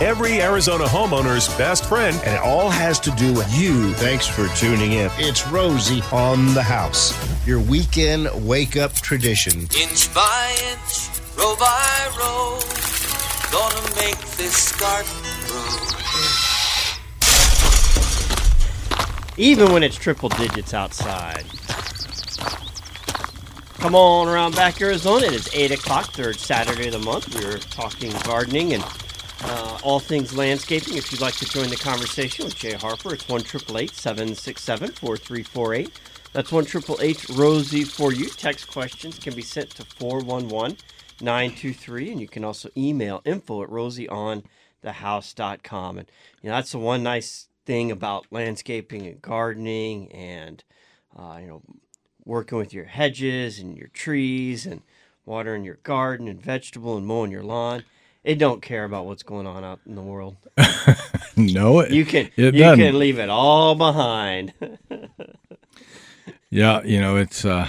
every Arizona homeowner's best friend. And it all has to do with you. Thanks for tuning in. It's Rosie on the house, your weekend wake up tradition. Inch by inch, row by row, gonna make this garden grow. even when it's triple digits outside. Come on around back Arizona. It is 8 o'clock, third Saturday of the month. We're talking gardening and uh, all things landscaping. If you'd like to join the conversation with Jay Harper, it's 1 767 4348. That's 1 Rosie for you. Text questions can be sent to 411 923, and you can also email info at rosieonthehouse.com. And you know, that's the one nice thing about landscaping and gardening and uh, you know working with your hedges and your trees and watering your garden and vegetable and mowing your lawn it don't care about what's going on out in the world no it, you can it you doesn't. can leave it all behind yeah you know it's uh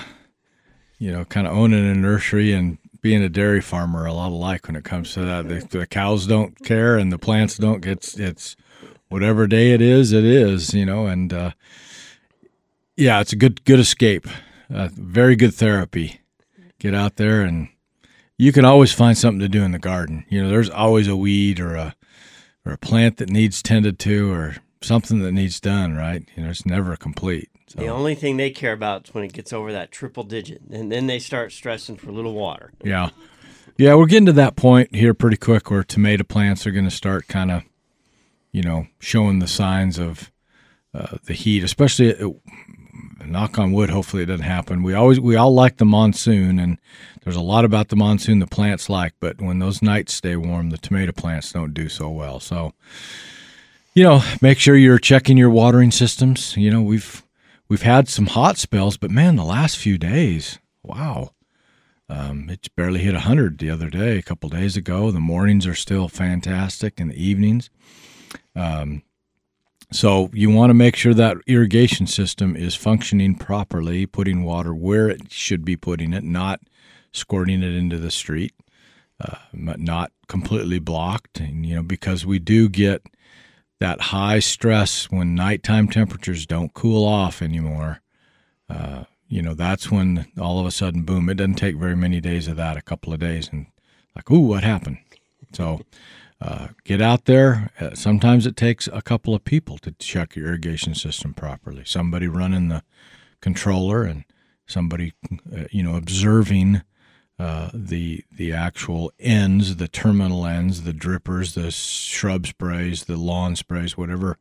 you know kind of owning a nursery and being a dairy farmer a lot alike when it comes to that the, the cows don't care and the plants don't it's it's whatever day it is, it is, you know, and uh, yeah, it's a good good escape, uh, very good therapy. Get out there and you can always find something to do in the garden. You know, there's always a weed or a or a plant that needs tended to or something that needs done, right? You know, it's never complete. So. The only thing they care about is when it gets over that triple digit, and then they start stressing for a little water. Yeah. Yeah, we're getting to that point here pretty quick where tomato plants are going to start kind of you know, showing the signs of uh, the heat, especially uh, knock on wood. Hopefully, it doesn't happen. We always we all like the monsoon, and there's a lot about the monsoon the plants like. But when those nights stay warm, the tomato plants don't do so well. So, you know, make sure you're checking your watering systems. You know, we've we've had some hot spells, but man, the last few days, wow. Um, it's barely hit 100 the other day, a couple days ago. The mornings are still fantastic, and the evenings. Um, so you want to make sure that irrigation system is functioning properly, putting water where it should be putting it, not squirting it into the street, uh, not completely blocked. And you know because we do get that high stress when nighttime temperatures don't cool off anymore. Uh, you know that's when all of a sudden, boom! It doesn't take very many days of that, a couple of days, and like, ooh, what happened? So uh, get out there. Uh, sometimes it takes a couple of people to check your irrigation system properly. Somebody running the controller and somebody, uh, you know, observing uh, the the actual ends, the terminal ends, the drippers, the shrub sprays, the lawn sprays, whatever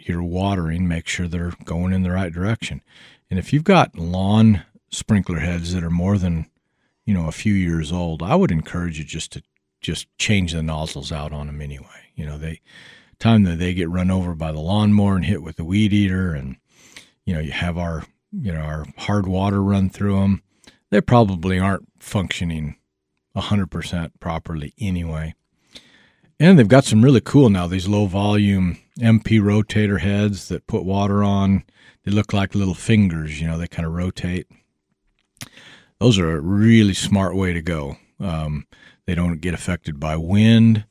you're watering. Make sure they're going in the right direction. And if you've got lawn sprinkler heads that are more than you know a few years old, I would encourage you just to just change the nozzles out on them anyway. You know, they time that they get run over by the lawnmower and hit with the weed eater, and you know, you have our you know our hard water run through them. They probably aren't functioning hundred percent properly anyway. And they've got some really cool now these low volume MP rotator heads that put water on. They look like little fingers, you know, they kind of rotate. Those are a really smart way to go. Um, they don't get affected by wind.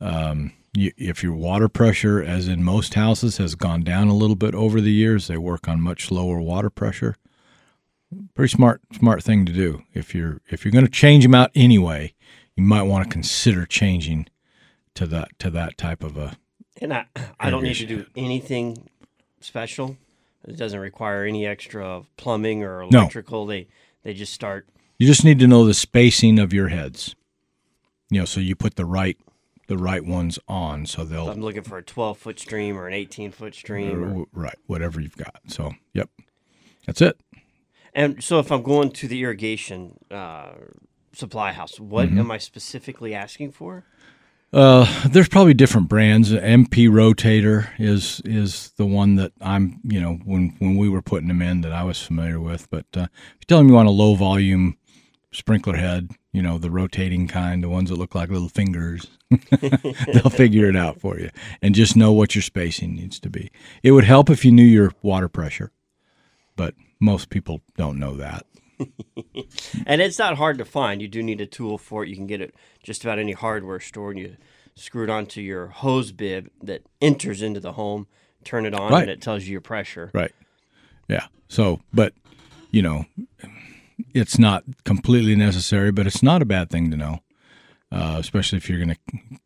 Um, you, if your water pressure, as in most houses, has gone down a little bit over the years, they work on much lower water pressure. Pretty smart, smart thing to do. If you're if you're going to change them out anyway, you might want to consider changing to that to that type of a. And I, I don't need to do anything special. It doesn't require any extra plumbing or electrical. No. They they just start. You just need to know the spacing of your heads you know, so you put the right the right ones on, so they'll. I'm looking for a 12 foot stream or an 18 foot stream. Or, right, whatever you've got. So, yep, that's it. And so, if I'm going to the irrigation uh, supply house, what mm-hmm. am I specifically asking for? Uh, there's probably different brands. MP Rotator is is the one that I'm, you know, when when we were putting them in that I was familiar with. But uh, if you tell them you want a low volume sprinkler head, you know, the rotating kind, the ones that look like little fingers. They'll figure it out for you. And just know what your spacing needs to be. It would help if you knew your water pressure, but most people don't know that. and it's not hard to find. You do need a tool for it. You can get it just about any hardware store, and you screw it onto your hose bib that enters into the home. Turn it on, Right. and it tells you your pressure. Right. Yeah. So, but you know, it's not completely necessary, but it's not a bad thing to know, uh, especially if you're gonna,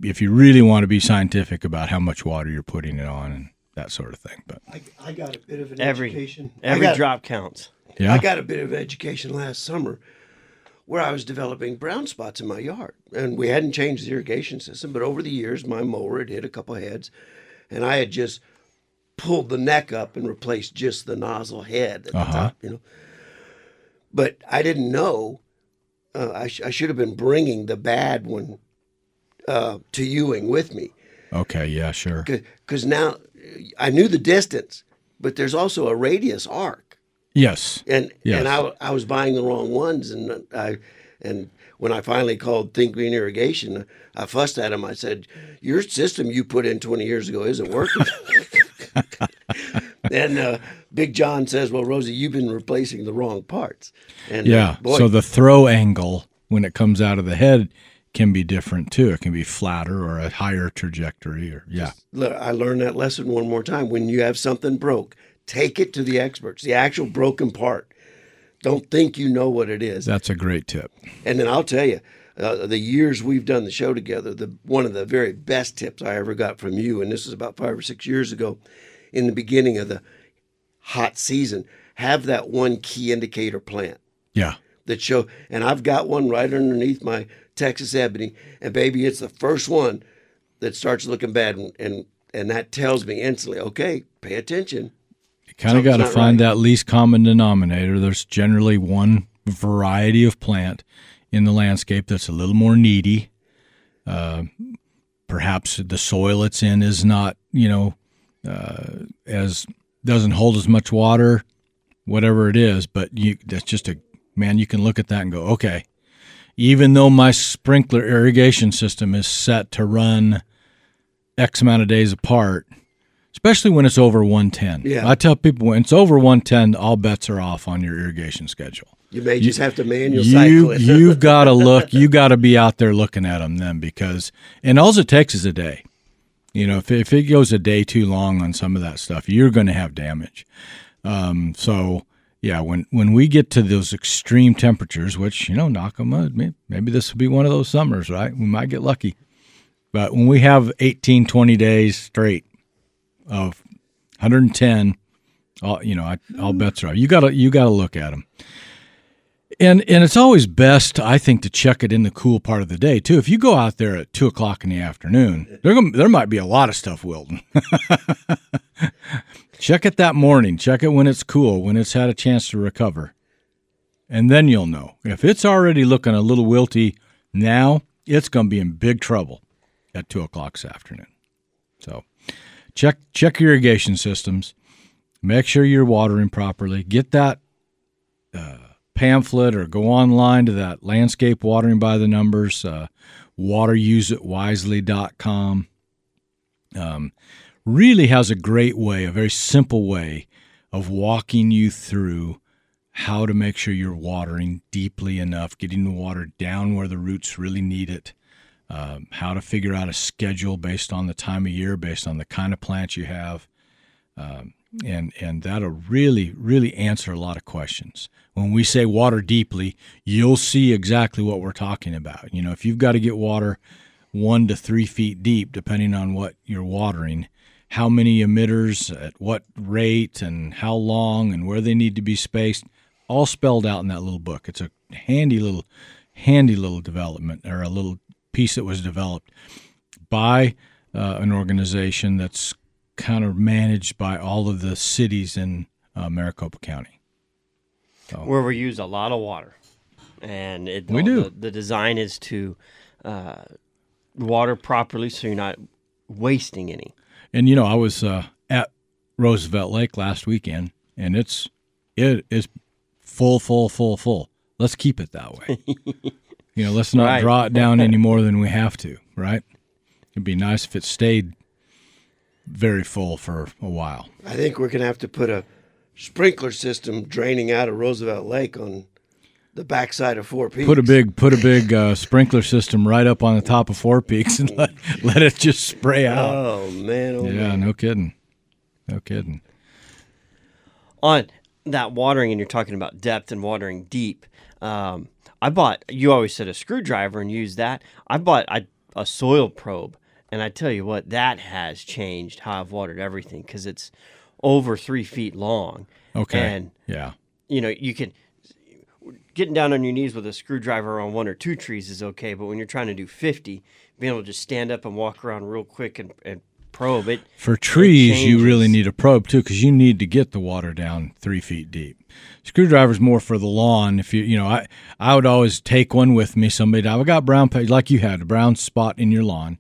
if you really want to be scientific about how much water you're putting it on and that sort of thing. But I, I got a bit of an Every education. Every got- drop counts. yeah, I got a bit of education last summer where I was developing brown spots in my yard. And we hadn't changed the irrigation system, but over the years, my mower had hit a couple heads, and I had just pulled the neck up and replaced just the nozzle head at the Uh-huh. top, you know. But I didn't know. Uh, I, sh- I should have been bringing the bad one uh, to Ewing with me okay, yeah, sure, because now uh, I knew the distance, but there's also a radius arc yes, and Yes. and I, I was buying the wrong ones and I and when I finally called Think Green Irrigation, I fussed at him. I said, "Your system you put in 20 years ago isn't working." and uh, Big John says, "Well, Rosie, you've been replacing the wrong parts." And uh, yeah. boy, so the throw angle when it comes out of the head can be different too. It can be flatter or a higher trajectory, or yeah, I learned that lesson one more time. When you have something broke, take it to the experts, the actual broken part. Don't think you know what it is. that's a great tip. And then I'll tell you, uh, the years we've done the show together, the one of the very best tips I ever got from you, and this was about five or six years ago, in the beginning of the hot season, have that one key indicator plant Yeah, that show. And I've got one right underneath my Texas ebony, and baby, it's the first one that starts looking bad, and and, and that tells me instantly, okay, pay attention. you kind of got to find right. that least common denominator. There's generally one variety of plant in the landscape that's a little more needy. Uh, perhaps the soil it's in is not, you know, uh, as doesn't hold as much water, whatever it is. But you, that's just a man. You can look at that and go, okay. Even though my sprinkler irrigation system is set to run X amount of days apart, especially when it's over 110. Yeah. I tell people when it's over 110, all bets are off on your irrigation schedule. You may just have to manual You cycle it. you've got to look. You got to be out there looking at them then because and all it takes is a day. You know, if if it goes a day too long on some of that stuff, you're going to have damage. Um, so yeah, when when we get to those extreme temperatures, which you know, knock on wood, maybe this will be one of those summers, right? We might get lucky. But when we have 18, 20 days straight of 110, all you know, I, all bets are off. You gotta you gotta look at them. And and it's always best, I think, to check it in the cool part of the day too. If you go out there at two o'clock in the afternoon, there there might be a lot of stuff wilting. check it that morning. Check it when it's cool, when it's had a chance to recover, and then you'll know. If it's already looking a little wilty now, it's gonna be in big trouble at two o'clock this afternoon. So check check your irrigation systems. Make sure you're watering properly. Get that uh, pamphlet or go online to that landscape watering by the numbers uh, wateruseitwisely.com um, really has a great way a very simple way of walking you through how to make sure you're watering deeply enough getting the water down where the roots really need it. Um, how to figure out a schedule based on the time of year based on the kind of plants you have and and that'll really really answer a lot of questions. When we say water deeply you'll see exactly what we're talking about. You know if you've got to get water one to three feet deep depending on what you're watering how many emitters at what rate and how long and where they need to be spaced all spelled out in that little book. It's a handy little handy little development or a little piece that was developed by uh, an organization that's kind of managed by all of the cities in uh, Maricopa County. where we use a lot of water, and it, We do. The, the design is to uh, water properly, so you're not wasting any. And you know, I was uh, at Roosevelt Lake last weekend, and it's it is full, full, full, full. Let's keep it that way. you know, let's not Right. draw it down any more than we have to. Right? It'd be nice if it stayed very full for a while. I think we're going to have to put a sprinkler system draining out of Roosevelt Lake on the backside of Four Peaks. Put a big put a big uh, sprinkler system right up on the top of Four Peaks and let, let it just spray out. Oh man! Oh, yeah, man. no kidding, no kidding. on that watering, and you're talking about depth and watering deep. Um, I bought. You always said a screwdriver and use that. I bought a, a soil probe, and I tell you what, that has changed how I've watered everything because it's over three feet long. Okay, and yeah, you know you can getting down on your knees with a screwdriver on one or two trees is okay, but when you're trying to do fifty, being able to just stand up and walk around real quick and, and probe it. For trees, you really need a probe too, because you need to get the water down three feet deep. Screwdriver's more for the lawn. If you, you know, I, I would always take one with me. Somebody, I got brown like you had a brown spot in your lawn,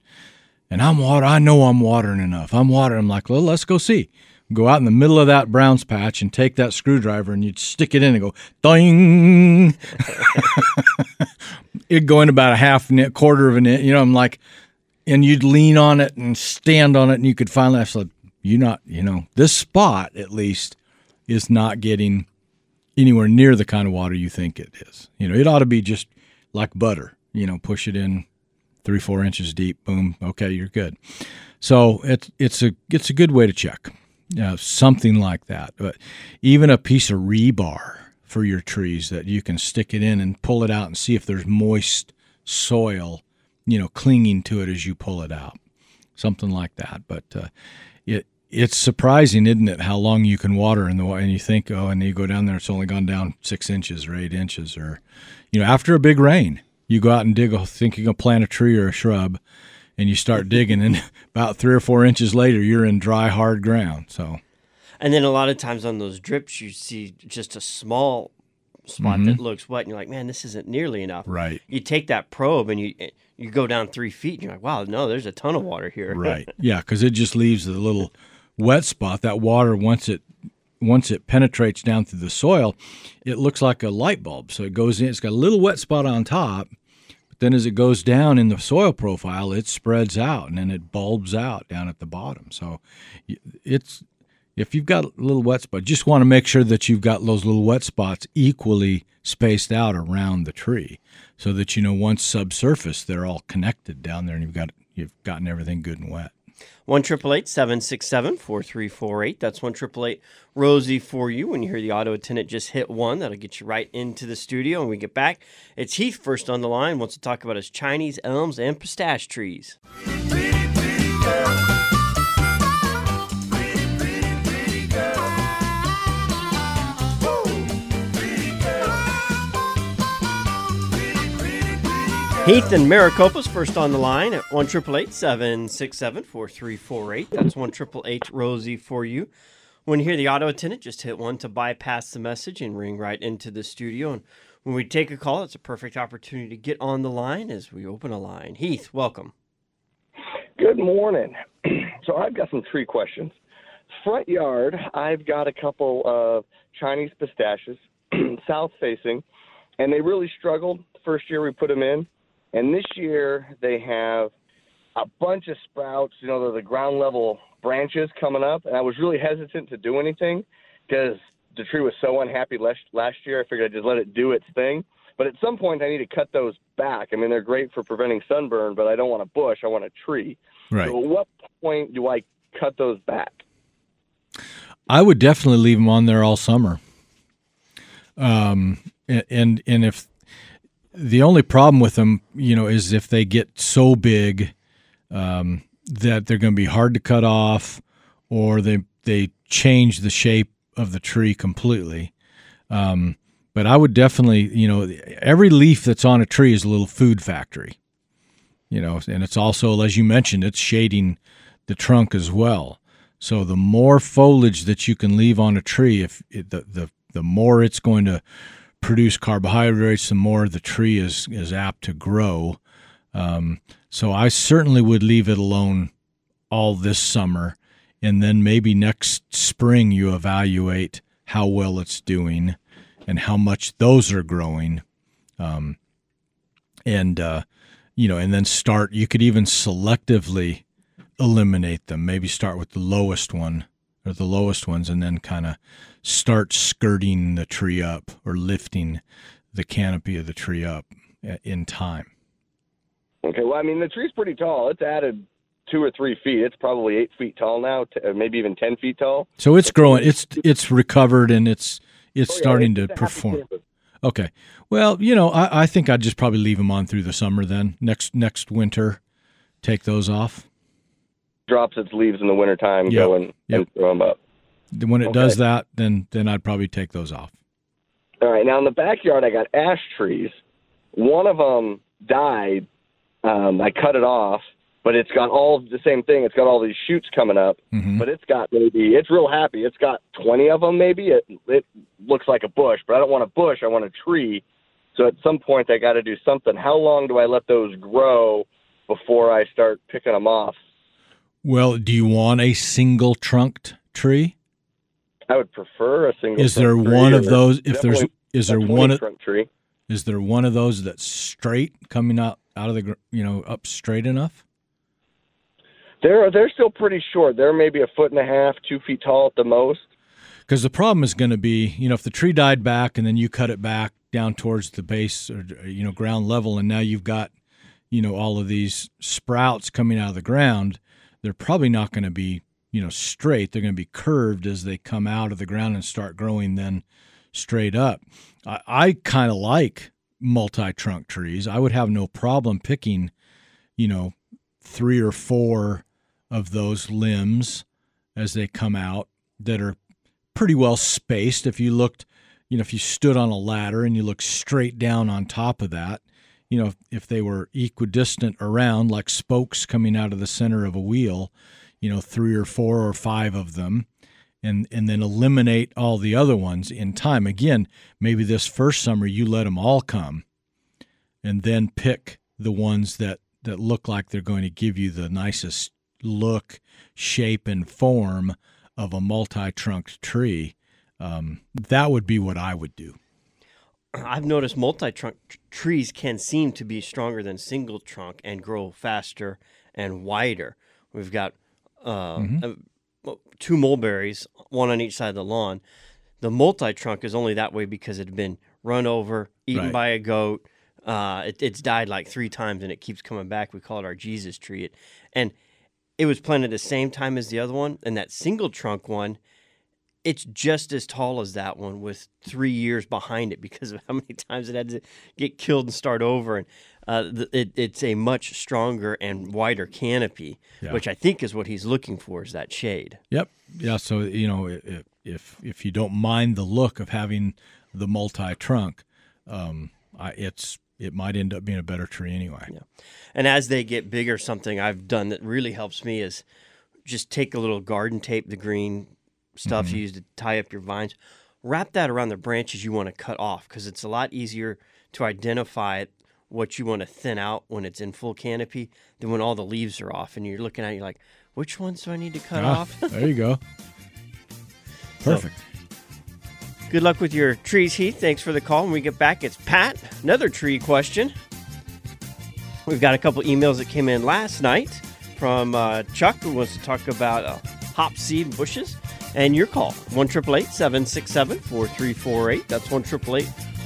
and I'm water. I know I'm watering enough. I'm watering. I'm like, well, let's go see. Go out in the middle of that Browns patch and take that screwdriver and you'd stick it in and go ding. It'd go in about a half an inch, quarter of an inch. You know, I'm like, and you'd lean on it and stand on it, and you could finally. I said, "You not, you know, this spot at least is not getting anywhere near the kind of water you think it is. You know, it ought to be just like butter. You know, push it in three, four inches deep. Boom. Okay, you're good. So it's it's a it's a good way to check. Uh, something like that. But even a piece of rebar for your trees that you can stick it in and pull it out and see if there's moist soil you know, clinging to it as you pull it out, something like that. But uh, it it's surprising, isn't it, how long you can water in the and you think, oh, and you go down there, it's only gone down six inches or eight inches, or you know, after a big rain, you go out and dig, a, thinking of plant a tree or a shrub, and you start digging, and about three or four inches later, you're in dry, hard ground. So. And then a lot of times on those drips, you see just a small spot that looks wet, and you're like, "Man, this isn't nearly enough." Mm-hmm. Right. You take that probe and you you go down three feet, and you're like, "Wow, no, there's a ton of water here." Right. Yeah, because it just leaves the little wet spot. That water once it once it penetrates down through the soil, it looks like a light bulb. So it goes in. It's got a little wet spot on top, but then as it goes down in the soil profile, it spreads out and then it bulbs out down at the bottom. So it's if you've got a little wet spot, just want to make sure that you've got those little wet spots equally spaced out around the tree, so that you know once subsurface they're all connected down there, and you've got you've gotten everything good and wet. One triple eight seven six seven four three four eight. That's one triple eight Rosie for you. When you hear the auto attendant just hit one, that'll get you right into the studio. And we get back. It's Heath first on the line. Wants to talk about his Chinese elms and pistache trees. Heath and Maricopa's first on the line at one triple eight seven six seven four three four eight. That's one triple eight Rosie for you. When you hear the auto attendant, just hit one to bypass the message and ring right into the studio. And when we take a call, it's a perfect opportunity to get on the line as we open a line. Heath, welcome. Good morning. so I've got some tree questions. Front yard, I've got a couple of Chinese pistachios, south facing, and they really struggled first year we put them in. And this year they have a bunch of sprouts, you know, the, the ground level branches coming up. And I was really hesitant to do anything because the tree was so unhappy last, last year. I figured I'd just let it do its thing. But at some point, I need to cut those back. I mean, they're great for preventing sunburn, but I don't want a bush. I want a tree. Right. So at what point do I cut those back? I would definitely leave them on there all summer. Um, and, and if the only problem with them, you know, is if they get so big um, that they're going to be hard to cut off, or they they change the shape of the tree completely. Um, but I would definitely, you know, every leaf that's on a tree is a little food factory. You know, and it's also, as you mentioned, it's shading the trunk as well. So the more foliage that you can leave on a tree, if it, the the the more it's going to produce carbohydrates, the more the tree is is apt to grow. Um, so I certainly would leave it alone all this summer, and then maybe next spring you evaluate how well it's doing and how much those are growing, um, and uh, you know, and then start. You could even selectively eliminate them. Maybe start with the lowest one or the lowest ones, and then kind of start skirting the tree up or lifting the canopy of the tree up uh, in time. Okay, well, I mean, the tree's pretty tall. It's added two or three feet. It's probably eight feet tall now, uh, maybe even ten feet tall. So it's growing. It's it's recovered and it's it's Oh, yeah, starting it's to perform. Okay. Well, you know, I, I think I'd just probably leave them on through the summer. Then next next winter, take those off. Drops its leaves in the wintertime, Yep, go and, yep. and throw them up. When it Okay. does that, then then I'd probably take those off. All right, now in the backyard, I got ash trees. One of them died. Um, I cut it off, but it's got all the same thing. It's got all these shoots coming up, Mhm. but it's got maybe it's real happy. It's got twenty of them. Maybe it it looks like a bush, but I don't want a bush. I want a tree. So at some point, I got to do something. How long do I let those grow before I start picking them off? Well, do you want a single trunked tree? I would prefer a single. Is there one of those? If there's is there one? of- trunk tree? Is there one of those that's straight coming out out of the you know up straight enough? They're they're still pretty short. They're maybe a foot and a half, two feet tall at the most. Because the problem is going to be, you know, if the tree died back and then you cut it back down towards the base or you know ground level, and now you've got, you know, all of these sprouts coming out of the ground, they're probably not going to be, you know, straight. They're going to be curved as they come out of the ground and start growing then straight up. I, I kind of like multi-trunk trees. I would have no problem picking, you know, three or four of those limbs as they come out that are pretty well spaced. If you looked, you know, if you stood on a ladder and you looked straight down on top of that, you know, if they were equidistant around like spokes coming out of the center of a wheel, you know, three or four or five of them, and and then eliminate all the other ones in time. Again, maybe this first summer you let them all come, and then pick the ones that that look like they're going to give you the nicest look, shape, and form of a multi-trunked tree. Um, that would be what I would do. I've noticed multi-trunk t- trees can seem to be stronger than single trunk and grow faster and wider. We've got uh, uh, two mulberries, one on each side of the lawn. The multi-trunk is only that way because it had been run over, eaten Right. by a goat. Uh, it, it's died like three times and it keeps coming back. We call it our Jesus tree. It, and it was planted the same time as the other one. And that single trunk one, it's just as tall as that one with three years behind it because of how many times it had to get killed and start over. And uh, th- it, it's a much stronger and wider canopy, Yeah. which I think is what he's looking for is that shade. Yep. Yeah. So you know, i- if if you don't mind the look of having the multi-trunk, um, I, it's it might end up being a better tree anyway. Yeah. And as they get bigger, something I've done that really helps me is just take a little garden tape, the green stuff you use to tie up your vines, wrap that around the branches you want to cut off because it's a lot easier to identify what you want to thin out when it's in full canopy than when all the leaves are off and you're looking at it, you're like, which ones do I need to cut Ah, off? there you go. Perfect. Good luck with your trees, Heath. Thanks for the call. When we get back, it's Pat. Another tree question. We've got a couple emails that came in last night from uh, Chuck, who wants to talk about uh, hop seed bushes. And your call, 1 767 4348. That's 1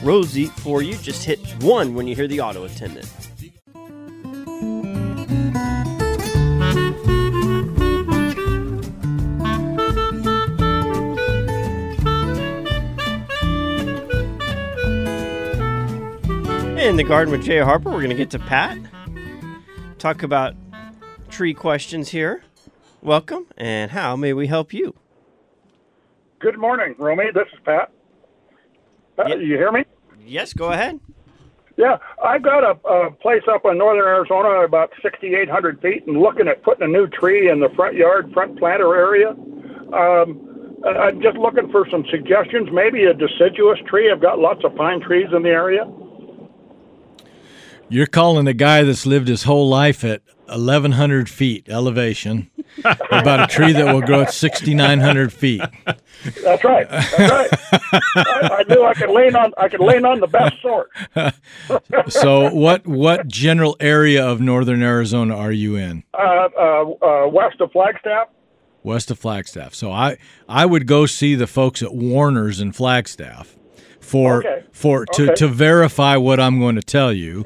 Rosie for you. Just hit 1 when you hear the auto attendant. In the garden with Jay Harper, we're going to get to Pat. Talk about tree questions here. Welcome, and how may we help you? Good morning, Romy. This is Pat. Uh, Yep. You hear me? Yes, go ahead. Yeah, I've got a, a place up in northern Arizona, about 6,800 feet, and looking at putting a new tree in the front yard, front planter area. Um, I'm just looking for some suggestions. Maybe a deciduous tree. I've got lots of pine trees in the area. You're calling a guy that's lived his whole life at 1,100 feet elevation about a tree that will grow at 6,900 feet. That's right. That's right. I, I knew I could lean on. I could lean on the best sort. So, what what general area of northern Arizona are you in? Uh, uh, uh, west of Flagstaff. West of Flagstaff. So I I would go see the folks at Warner's in Flagstaff. for Okay. for to, Okay. to verify what I'm going to tell you.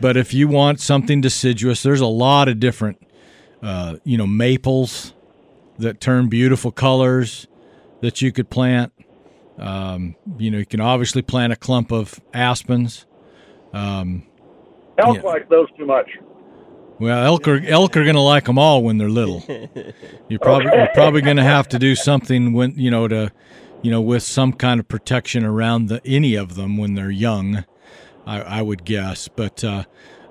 But if you want something deciduous, there's a lot of different, uh, you know, maples that turn beautiful colors that you could plant. Um, you know, you can obviously plant a clump of aspens. Um, Elk Yeah. like those too much. well, elk are elk are going to like them all when they're little. You're probably you're probably going to have to do something when you know to, you know, with some kind of protection around the any of them when they're young. I, I would guess, but uh,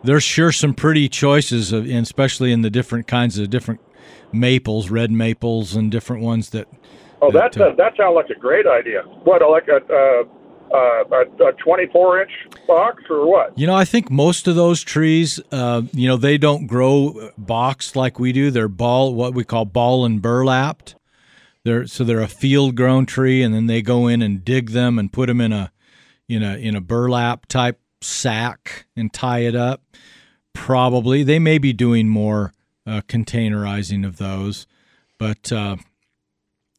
there's sure some pretty choices, of, and especially in the different kinds of different maples, red maples, and different ones that. Oh, that that, uh, that, sounds like a great idea. What, like a uh, uh, a, a 24 inch box or what? You know, I think most of those trees, uh, you know, they don't grow boxed like we do. They're ball, what we call ball and burlapped. They're so they're a field grown tree, and then they go in and dig them and put them in a in a in a burlap type sack and tie it up. Probably they may be doing more uh, containerizing of those, but uh,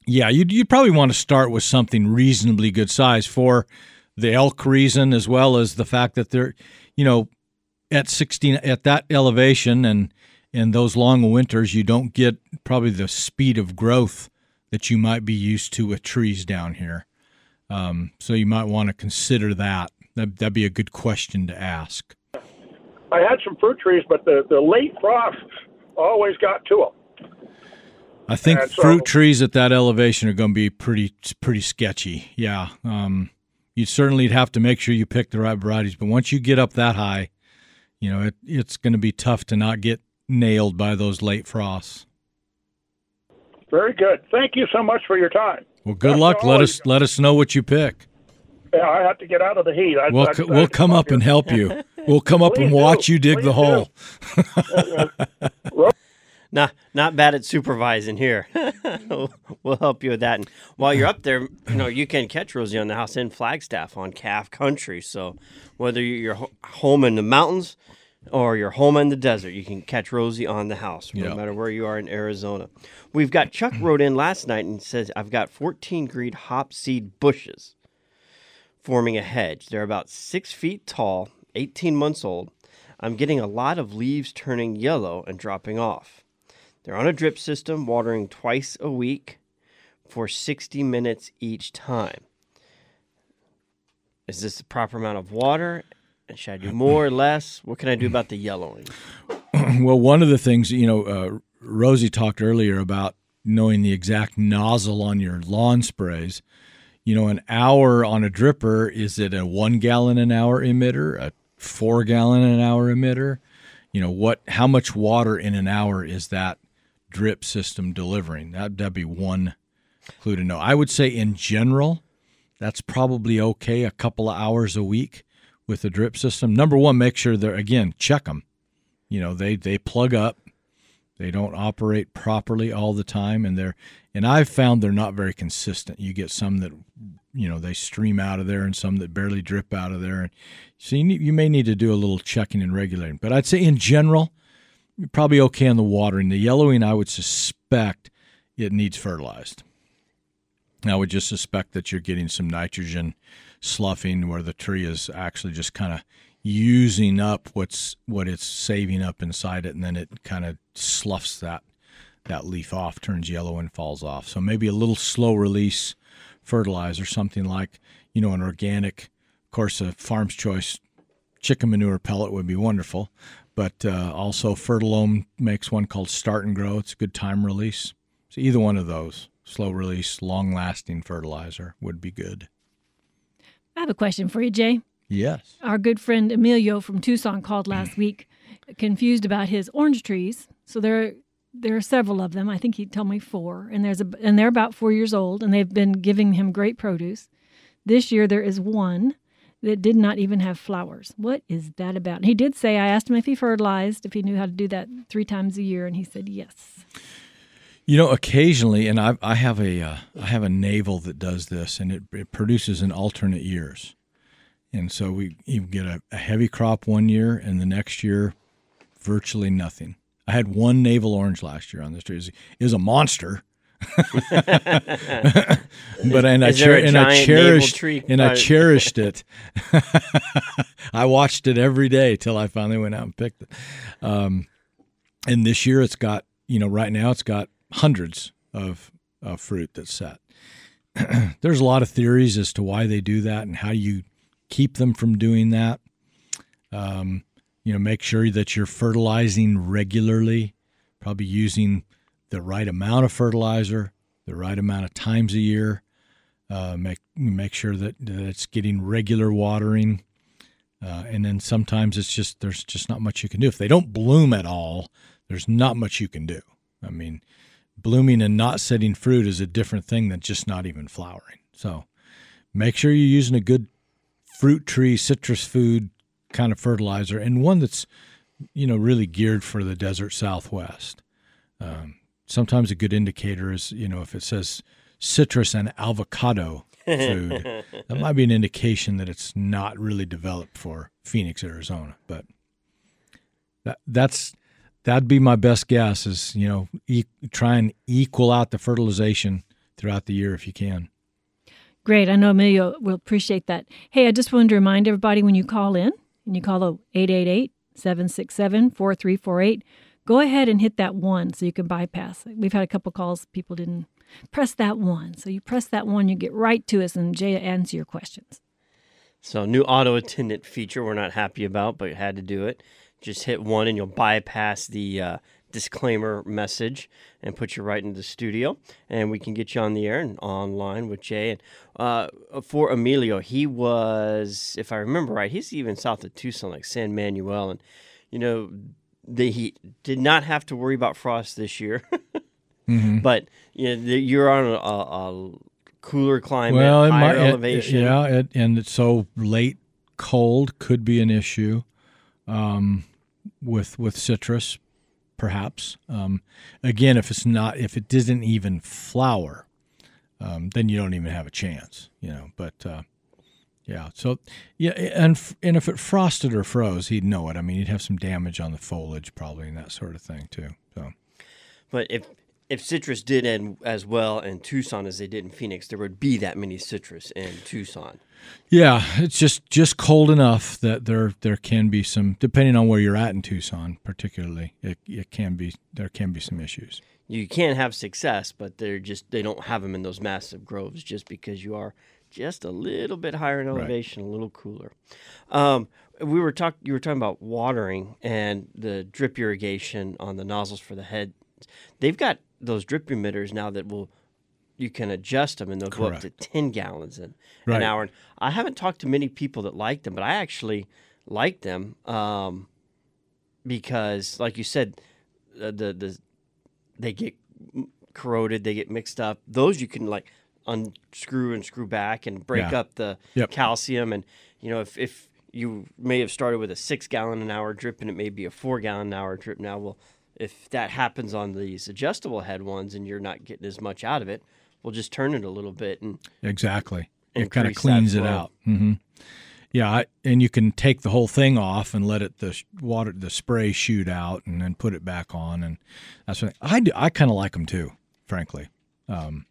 yeah, you'd you'd probably want to start with something reasonably good size for the elk reason as well as the fact that they're you know at 16 at that elevation and in those long winters you don't get probably the speed of growth that you might be used to with trees down here um, so you might want to consider that. That that'd be a good question to ask I had some fruit trees, but the, the late frosts always got to them. I think And so- fruit trees at that elevation are going to be pretty pretty sketchy. Yeah, um, you certainly have to make sure you pick the right varieties. But once you get up that high, you know it, it's going to be tough to not get nailed by those late frosts. Very good. Thank you so much for your time. Well, good That's luck. Let us let us know what you pick. Yeah, I have to get out of the heat. I, We'll I, c- I- we'll come up and help you. We'll come up and watch do. you dig the hole. Not not bad at supervising here. we'll help you with that. And while you're up there, you know you can catch Rosie on the house in Flagstaff on KAFF Country. So whether you're home in the mountains or you're home in the desert, you can catch Rosie on the house, no Yeah. matter where you are in Arizona. We've got Chuck wrote in last night and says I've got 14 green hop seed bushes forming a hedge. They're about six feet tall, 18 months old. I'm getting a lot of leaves turning yellow and dropping off. They're on a drip system, watering twice a week for 60 minutes each time. Is this the proper amount of water? And should I do more or less? What can I do about the yellowing? well, one of the things you know, uh, Rosie talked earlier about knowing the exact nozzle on your lawn sprays. You know, an hour on a dripper is it a one gallon an hour emitter, a four gallon an hour emitter? You know what? How much water in an hour is that drip system delivering? That that'd be one clue to know. I would say in general, that's probably okay. A couple of hours a week with the drip system. Number one, make sure they're again check them you know they they plug up they don't operate properly all the time and they're and i've found they're not very consistent. You get some that you know they stream out of there and some that barely drip out of there. And so you, need, you may need to do a little checking and regulating. But i'd say in general you're probably okay on the watering the yellowing i would suspect it needs fertilized. I would just suspect that you're getting some nitrogen sloughing where the tree is actually just kind of using up what's what it's saving up inside it and then it kind of sloughs that that leaf off turns yellow and falls off. So maybe a little slow release fertilizer something like you know an organic of course a farm's choice chicken manure pellet would be wonderful but uh, also Ferti-lome makes one called start and grow. It's a good time release. So either one of those slow release long lasting fertilizer would be good. I have a question for you, Jay. yes. Our good friend Emilio from Tucson called last week, confused about his orange trees. So there, there are several of them. I think he told me four, and there's a, and they're about four years old, and they've been giving him great produce. This year there is one that did not even have flowers. What is that about? And he did say I asked him if he fertilized, if he knew how to do that three times a year, and he said yes. You know, occasionally, and I, I have a uh, I have a navel that does this, and it, it produces in alternate years, and so we you get a, a heavy crop one year, and the next year, virtually nothing. I had one navel orange last year on this tree. It was- a monster. but and I Is cher- and I cherished and I cherished it. I watched it every day till I finally went out and picked it. Um, and this year it's got you know right now it's got hundreds of, of fruit that's set. There's a lot of theories as to why they do that and how you keep them from doing that. Um, you know, make sure that you're fertilizing regularly, probably using the right amount of fertilizer, the right amount of times a year. Uh, make make sure that, that it's getting regular watering, uh, and then sometimes it's just there's just not much you can do if they don't bloom at all. There's not much you can do. I mean, blooming and not setting fruit is a different thing than just not even flowering. So, make sure you're using a good fruit tree citrus food kind of fertilizer and one that's you know really geared for the desert southwest um, sometimes a good indicator is you know if it says citrus and avocado food that might be an indication that it's not really developed for phoenix arizona but that that's that'd be my best guess is you know e- try and equal out the fertilization throughout the year if you can Great. I know Emilio will appreciate that. Hey, I just wanted to remind everybody when you call in and you call the 888 767 4348, go ahead and hit that one so you can bypass. We've had a couple calls, people didn't press that one. So you press that one, you get right to us, and Jay answer your questions. So new auto attendant feature we're not happy about, but had to do it. Just hit one and you'll bypass the uh, disclaimer message and put you right into the studio, and we can get you on the air and online with Jay. And uh, for Emilio, he was, if I remember right, he's even south of Tucson, like San Manuel, and you know, they, he did not have to worry about frost this year. Mhm. But you know, the- you're on a, a, cooler climate, well, it higher might, it- elevation. yeah, it, and it's so late cold could be an issue um, with with citrus, perhaps. Um, again, if it's not, if it doesn't even flower, um, then you don't even have a chance, you know. But uh, yeah, so yeah, and and if it frosted or froze, he'd know it. I mean, he'd have some damage on the foliage probably and that sort of thing too. So. But if if citrus did end as well in Tucson as they did in Phoenix, there would be that many citrus in Tucson. Yeah, it's just just cold enough that there there can be some depending on where you're at in Tucson, particularly. It it can be there can be some issues. You can have success, but they're just they don't have them in those massive groves just because you are just a little bit higher in elevation, a little cooler. Um, we were talking. You were talking about watering and the drip irrigation on the nozzles for the head. They've got those drip emitters now that will you can adjust them and they'll go up to ten gallons an, Right. an hour. And I haven't talked to many people that like them, but I actually like them um, because, like you said, uh, the the they get corroded, they get mixed up. Those you can like unscrew and screw back and break Yeah. up the Yep. calcium. And you know, if if you may have started with a six gallon an hour drip and it may be a four gallon an hour drip now, well, if that happens on these adjustable head ones and you're not getting as much out of it, we'll just turn it a little bit and Exactly. It kind of cleans it out. hmm Yeah, I, and you can take the whole thing off and let it the water the spray shoot out and then put it back on and that's what I do. I kind of like them too, frankly. Um,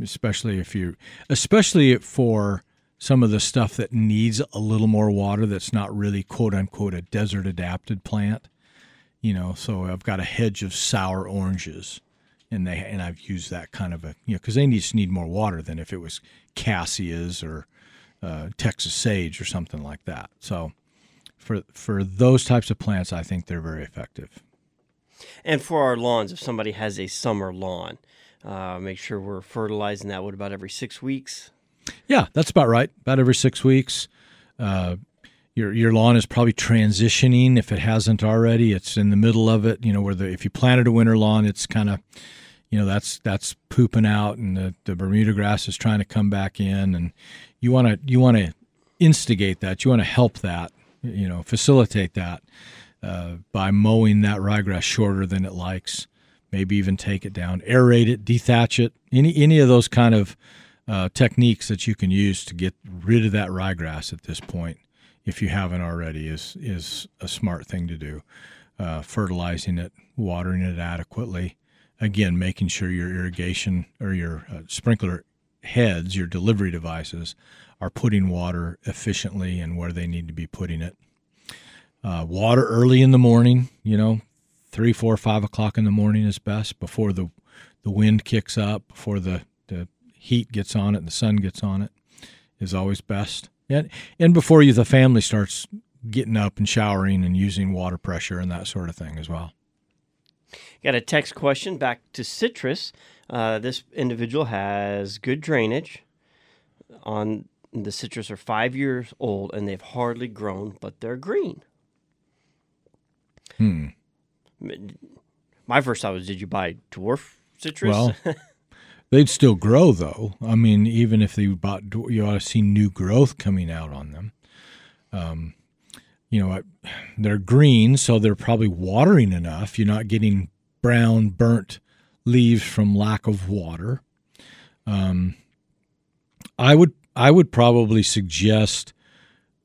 especially if you especially for some of the stuff that needs a little more water that's not really quote unquote a desert adapted plant you know so i've got a hedge of sour oranges and they and i've used that kind of a you know because they need, just need more water than if it was cassias or uh, texas sage or something like that so for for those types of plants i think they're very effective And for our lawns, if somebody has a summer lawn, uh, make sure we're fertilizing that. What about every six weeks? Yeah, that's about right. About every six weeks. Uh, your your lawn is probably transitioning if it hasn't already. It's in the middle of it. You know, where the if you planted a winter lawn, it's kind of, you know, that's that's pooping out, and the, the Bermuda grass is trying to come back in, and you want to you want to instigate that. You want to help that. You know, facilitate that uh, by mowing that ryegrass shorter than it likes. Maybe even take it down, aerate it, dethatch it. Any any of those kind of uh, techniques that you can use to get rid of that ryegrass at this point, if you haven't already, is is a smart thing to do. Uh, fertilizing it, watering it adequately, again, making sure your irrigation or your uh, sprinkler heads, your delivery devices, are putting water efficiently and where they need to be putting it. Uh, water early in the morning, you know, three, four, five o'clock in the morning is best before the the wind kicks up, before the, the heat gets on it, and the sun gets on it, is always best. And and before you the family starts getting up and showering and using water pressure and that sort of thing as well. Got a text question back to citrus. Uh, this individual has good drainage on the citrus are five years old and they've hardly grown, but they're green. Hmm. My first thought was, did you buy dwarf citrus? Well, they'd still grow though. I mean, even if they bought, you ought to see new growth coming out on them. Um, you know, they're green, so they're probably watering enough. You're not getting brown, burnt leaves from lack of water. Um, I would I would probably suggest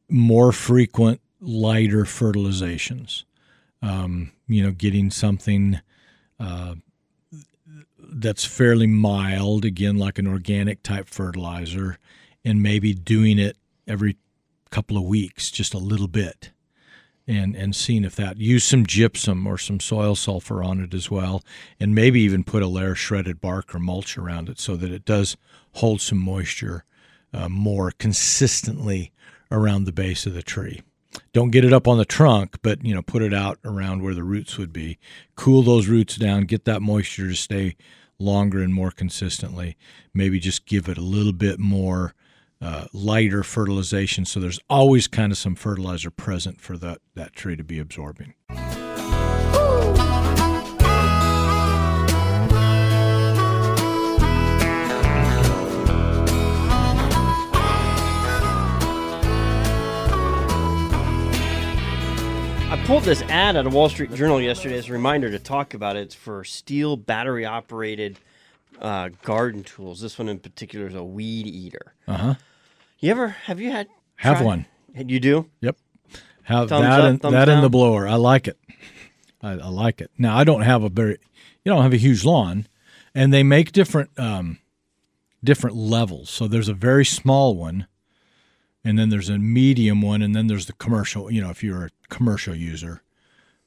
more frequent, lighter fertilizations. Um, you know, getting something uh, that's fairly mild, again, like an organic type fertilizer, and maybe doing it every couple of weeks, just a little bit and and seeing if that use some gypsum or some soil sulfur on it as well, and maybe even put a layer of shredded bark or mulch around it so that it does hold some moisture uh, more consistently around the base of the tree. Don't get it up on the trunk, but you know put it out around where the roots would be. Cool those roots down, get that moisture to stay longer and more consistently. Maybe just give it a little bit more uh, lighter fertilization. So there's always kind of some fertilizer present for that, that tree to be absorbing. I pulled this ad out of Wall Street Journal yesterday as a reminder to talk about it. It's for STIHL battery operated uh, garden tools. This one in particular is a weed eater. Uh huh. You ever have you had have try- one? You do? Yep. Have Thumbs that up, and that and the blower. I like it. I, I like it. Now I don't have a very, you don't have a huge lawn, and they make different um, different levels. So there's a very small one, and then there's a medium one, and then there's the commercial. You know, if you're a commercial user,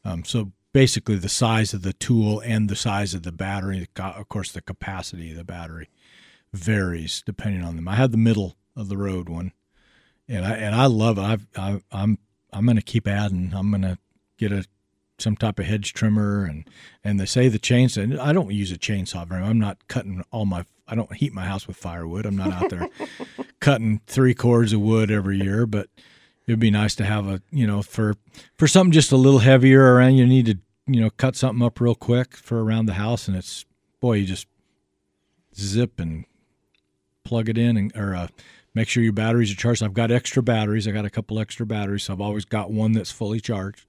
um, so basically the size of the tool and the size of the battery, of course, the capacity of the battery varies depending on them. I have the middle of the road one, and I and I love it. I've, I, I'm I'm going to keep adding. I'm going to get a some type of hedge trimmer, and and they say the chainsaw. I don't use a chainsaw very. much. I'm not cutting all my. I don't heat my house with firewood. I'm not out there cutting three cords of wood every year, but it'd be nice to have a you know for for something just a little heavier around. You need to you know cut something up real quick for around the house, and it's boy you just zip and plug it in and or uh, make sure your batteries are charged. I've got extra batteries. I got a couple extra batteries, so I've always got one that's fully charged.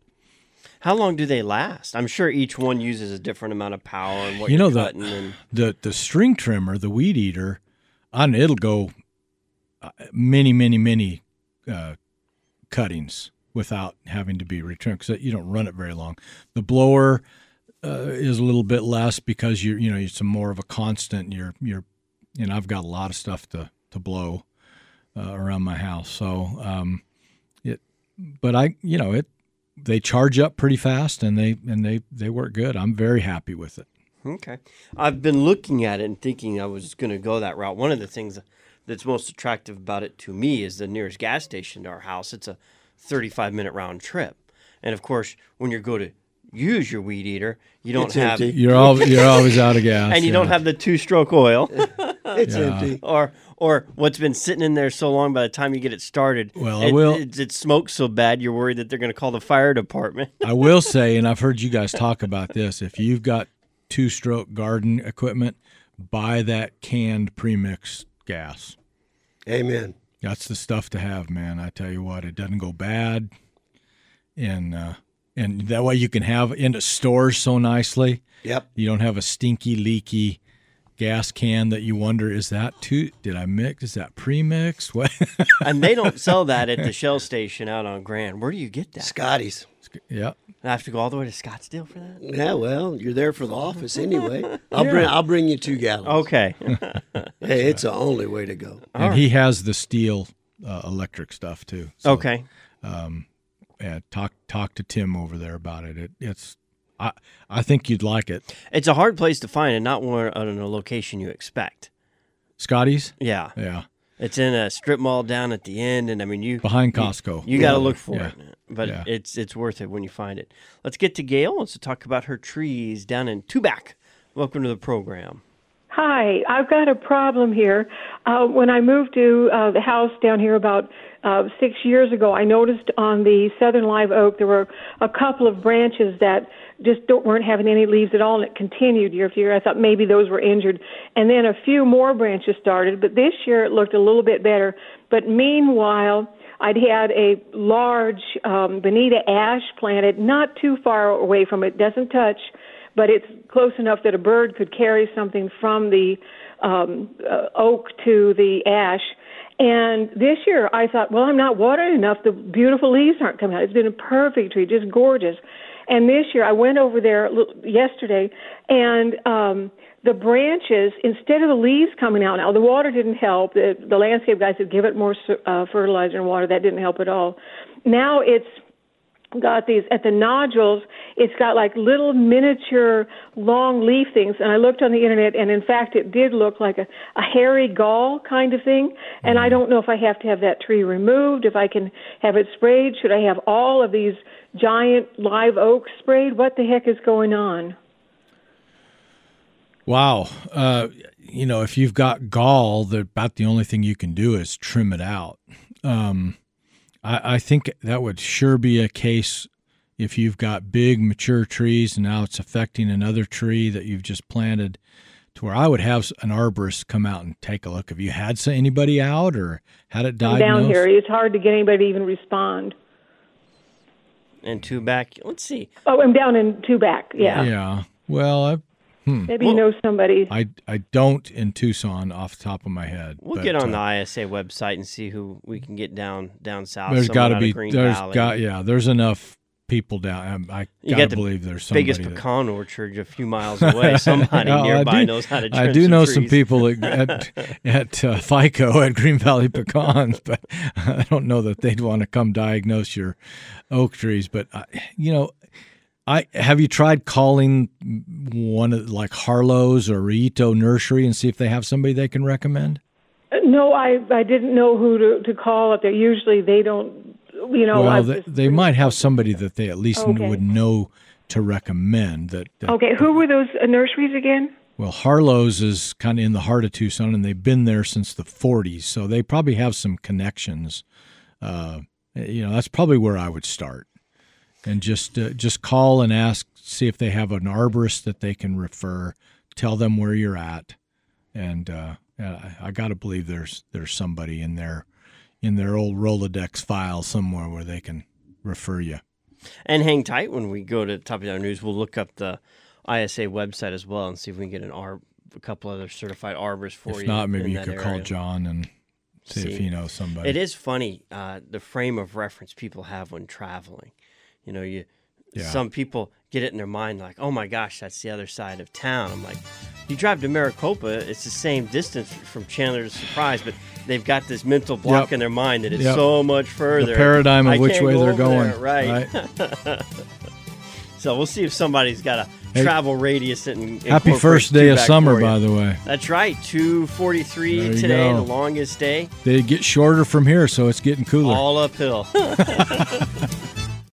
How long do they last? I'm sure each one uses a different amount of power and what you know the, and the the string trimmer, the weed eater, on it'll go many, many, many uh, cuttings without having to be retrimmed because you don't run it very long. The blower uh, is a little bit less because you're you know it's more of a constant. You're you're and I've got a lot of stuff to to blow uh, around my house, so um, it. But I you know it they charge up pretty fast and they and they they work good. I'm very happy with it. Okay. I've been looking at it and thinking I was going to go that route. One of the things that's most attractive about it to me is the nearest gas station to our house. It's a 35 minute round trip. And of course, when you go to use your weed eater, you don't It's have empty. You're all you're always out of gas, and you yeah. don't have the two stroke oil. It's Yeah. empty. or or what's been sitting in there so long by the time you get it started. Well, I will- It, it smokes so bad you're worried that they're going to call the fire department. I will say, and I've heard you guys talk about this. If you've got two stroke garden equipment, buy that canned premix gas. Amen. That's the stuff to have, man. I tell you what, it doesn't go bad, and uh, and that way you can have into stores so nicely. Yep. You don't have a stinky, leaky gas can that you wonder is that too? Did I mix? Is that pre-mixed? What? and they don't sell that at the Shell station out on Grand. Where do you get that? Scotty's. Yeah. I have to go all the way to Scottsdale for that. Yeah, well, you're there for the office anyway. I'll bring I'll bring you two gallons. Okay. Hey, it's the only way to go. and he has the STIHL uh, electric stuff too. So, okay. Yeah, talk talk to Tim over there about it. it it's I I think you'd like it. It's a hard place to find and not one on a location you expect. Scotty's. Yeah. Yeah, It's in a strip mall down at the end, and I mean you behind Costco. You got to look for Yeah. it, but Yeah. it's it's worth it when you find it. Let's get to Gail. Wants to talk about her trees down in Tubac. Welcome to the program. Hi, I've got a problem here. Uh, when I moved to uh, the house down here about uh, six years ago, I noticed on the southern live oak there were a couple of branches that just don't, weren't having any leaves at all, and it continued year after year. I thought maybe those were injured, and then a few more branches started. But this year it looked a little bit better. But meanwhile, I'd had a large um, bonita ash planted not too far away from it, doesn't touch, but it's close enough that a bird could carry something from the um, uh, oak to the ash. And this year I thought, well, I'm not watering enough. The beautiful leaves aren't coming out. It's been a perfect tree, just gorgeous. And this year I went over there yesterday, and um, the branches, instead of the leaves coming out now, the water didn't help. The, the landscape guys said give it more uh, fertilizer and water. That didn't help at all. Now it's got these at the nodules it's got like little miniature long leaf things and i looked on the internet and in fact it did look like a, a hairy gall kind of thing and i don't know if i have to have that tree removed if i can have it sprayed should i have all of these giant live oak sprayed what the heck is going on Wow. Uh, you know, if you've got gall, the, about the only thing you can do is trim it out. Um, I, I think that would sure be a case if you've got big mature trees and now it's affecting another tree that you've just planted to where I would have an arborist come out and take a look. Have you had anybody out or had it diagnosed? down here it's hard to get anybody to even respond And Tubac. Let's see. oh i'm down in Tubac. yeah, Yeah. Well, I, maybe you know somebody I, I don't in Tucson off the top of my head. We'll but, get on uh, the ISA website and see who we can get down down south. There's got to be. Green There's Valley. got yeah. There's enough people down. um, I, I You gotta got believe there's somebody. biggest that- pecan orchard a few miles away. Somebody Yeah, I nearby do- knows how to. I do some know some people at at, at uh, FICO at Green Valley Pecans, but I don't know that they'd want to come diagnose your oak trees. But I, you know, I have you tried calling one of like Harlow's or Rillito Nursery and see if they have somebody they can recommend? no i i didn't know who to to call up there usually they don't you know well, they, they might have somebody that they at least Okay. would know to recommend. That, that Okay, who were those uh, nurseries again? Well, Harlow's is kind of in the heart of Tucson, and they've been there since the 40s, so they probably have some connections. Uh, you know, that's probably where I would start, and just uh, just call and ask, see if they have an arborist that they can refer. Tell them where you're at, and uh, I, I got to believe there's there's somebody in there in their old Rolodex file somewhere where they can refer you. And hang tight when we go to Top of Down News. We'll look up the ISA website as well and see if we can get an arb, a couple other certified arbors for you. If not, maybe you could call. John and see, if he knows somebody. It is funny uh, the frame of reference people have when traveling. You know, you Yeah. some people get it in their mind like, "Oh my gosh, that's the other side of town." I'm like, you drive to Maricopa, it's the same distance from Chandler to Surprise, but they've got this mental block Yep. in their mind that it's Yep. so much further. paradigm of I which way go they're going, there, right? so we'll see if somebody's got a Hey. travel radius and Happy first day of summer, by the way. That's right, two forty There three you today, go. the longest day, They get shorter from here, so it's getting cooler. all uphill.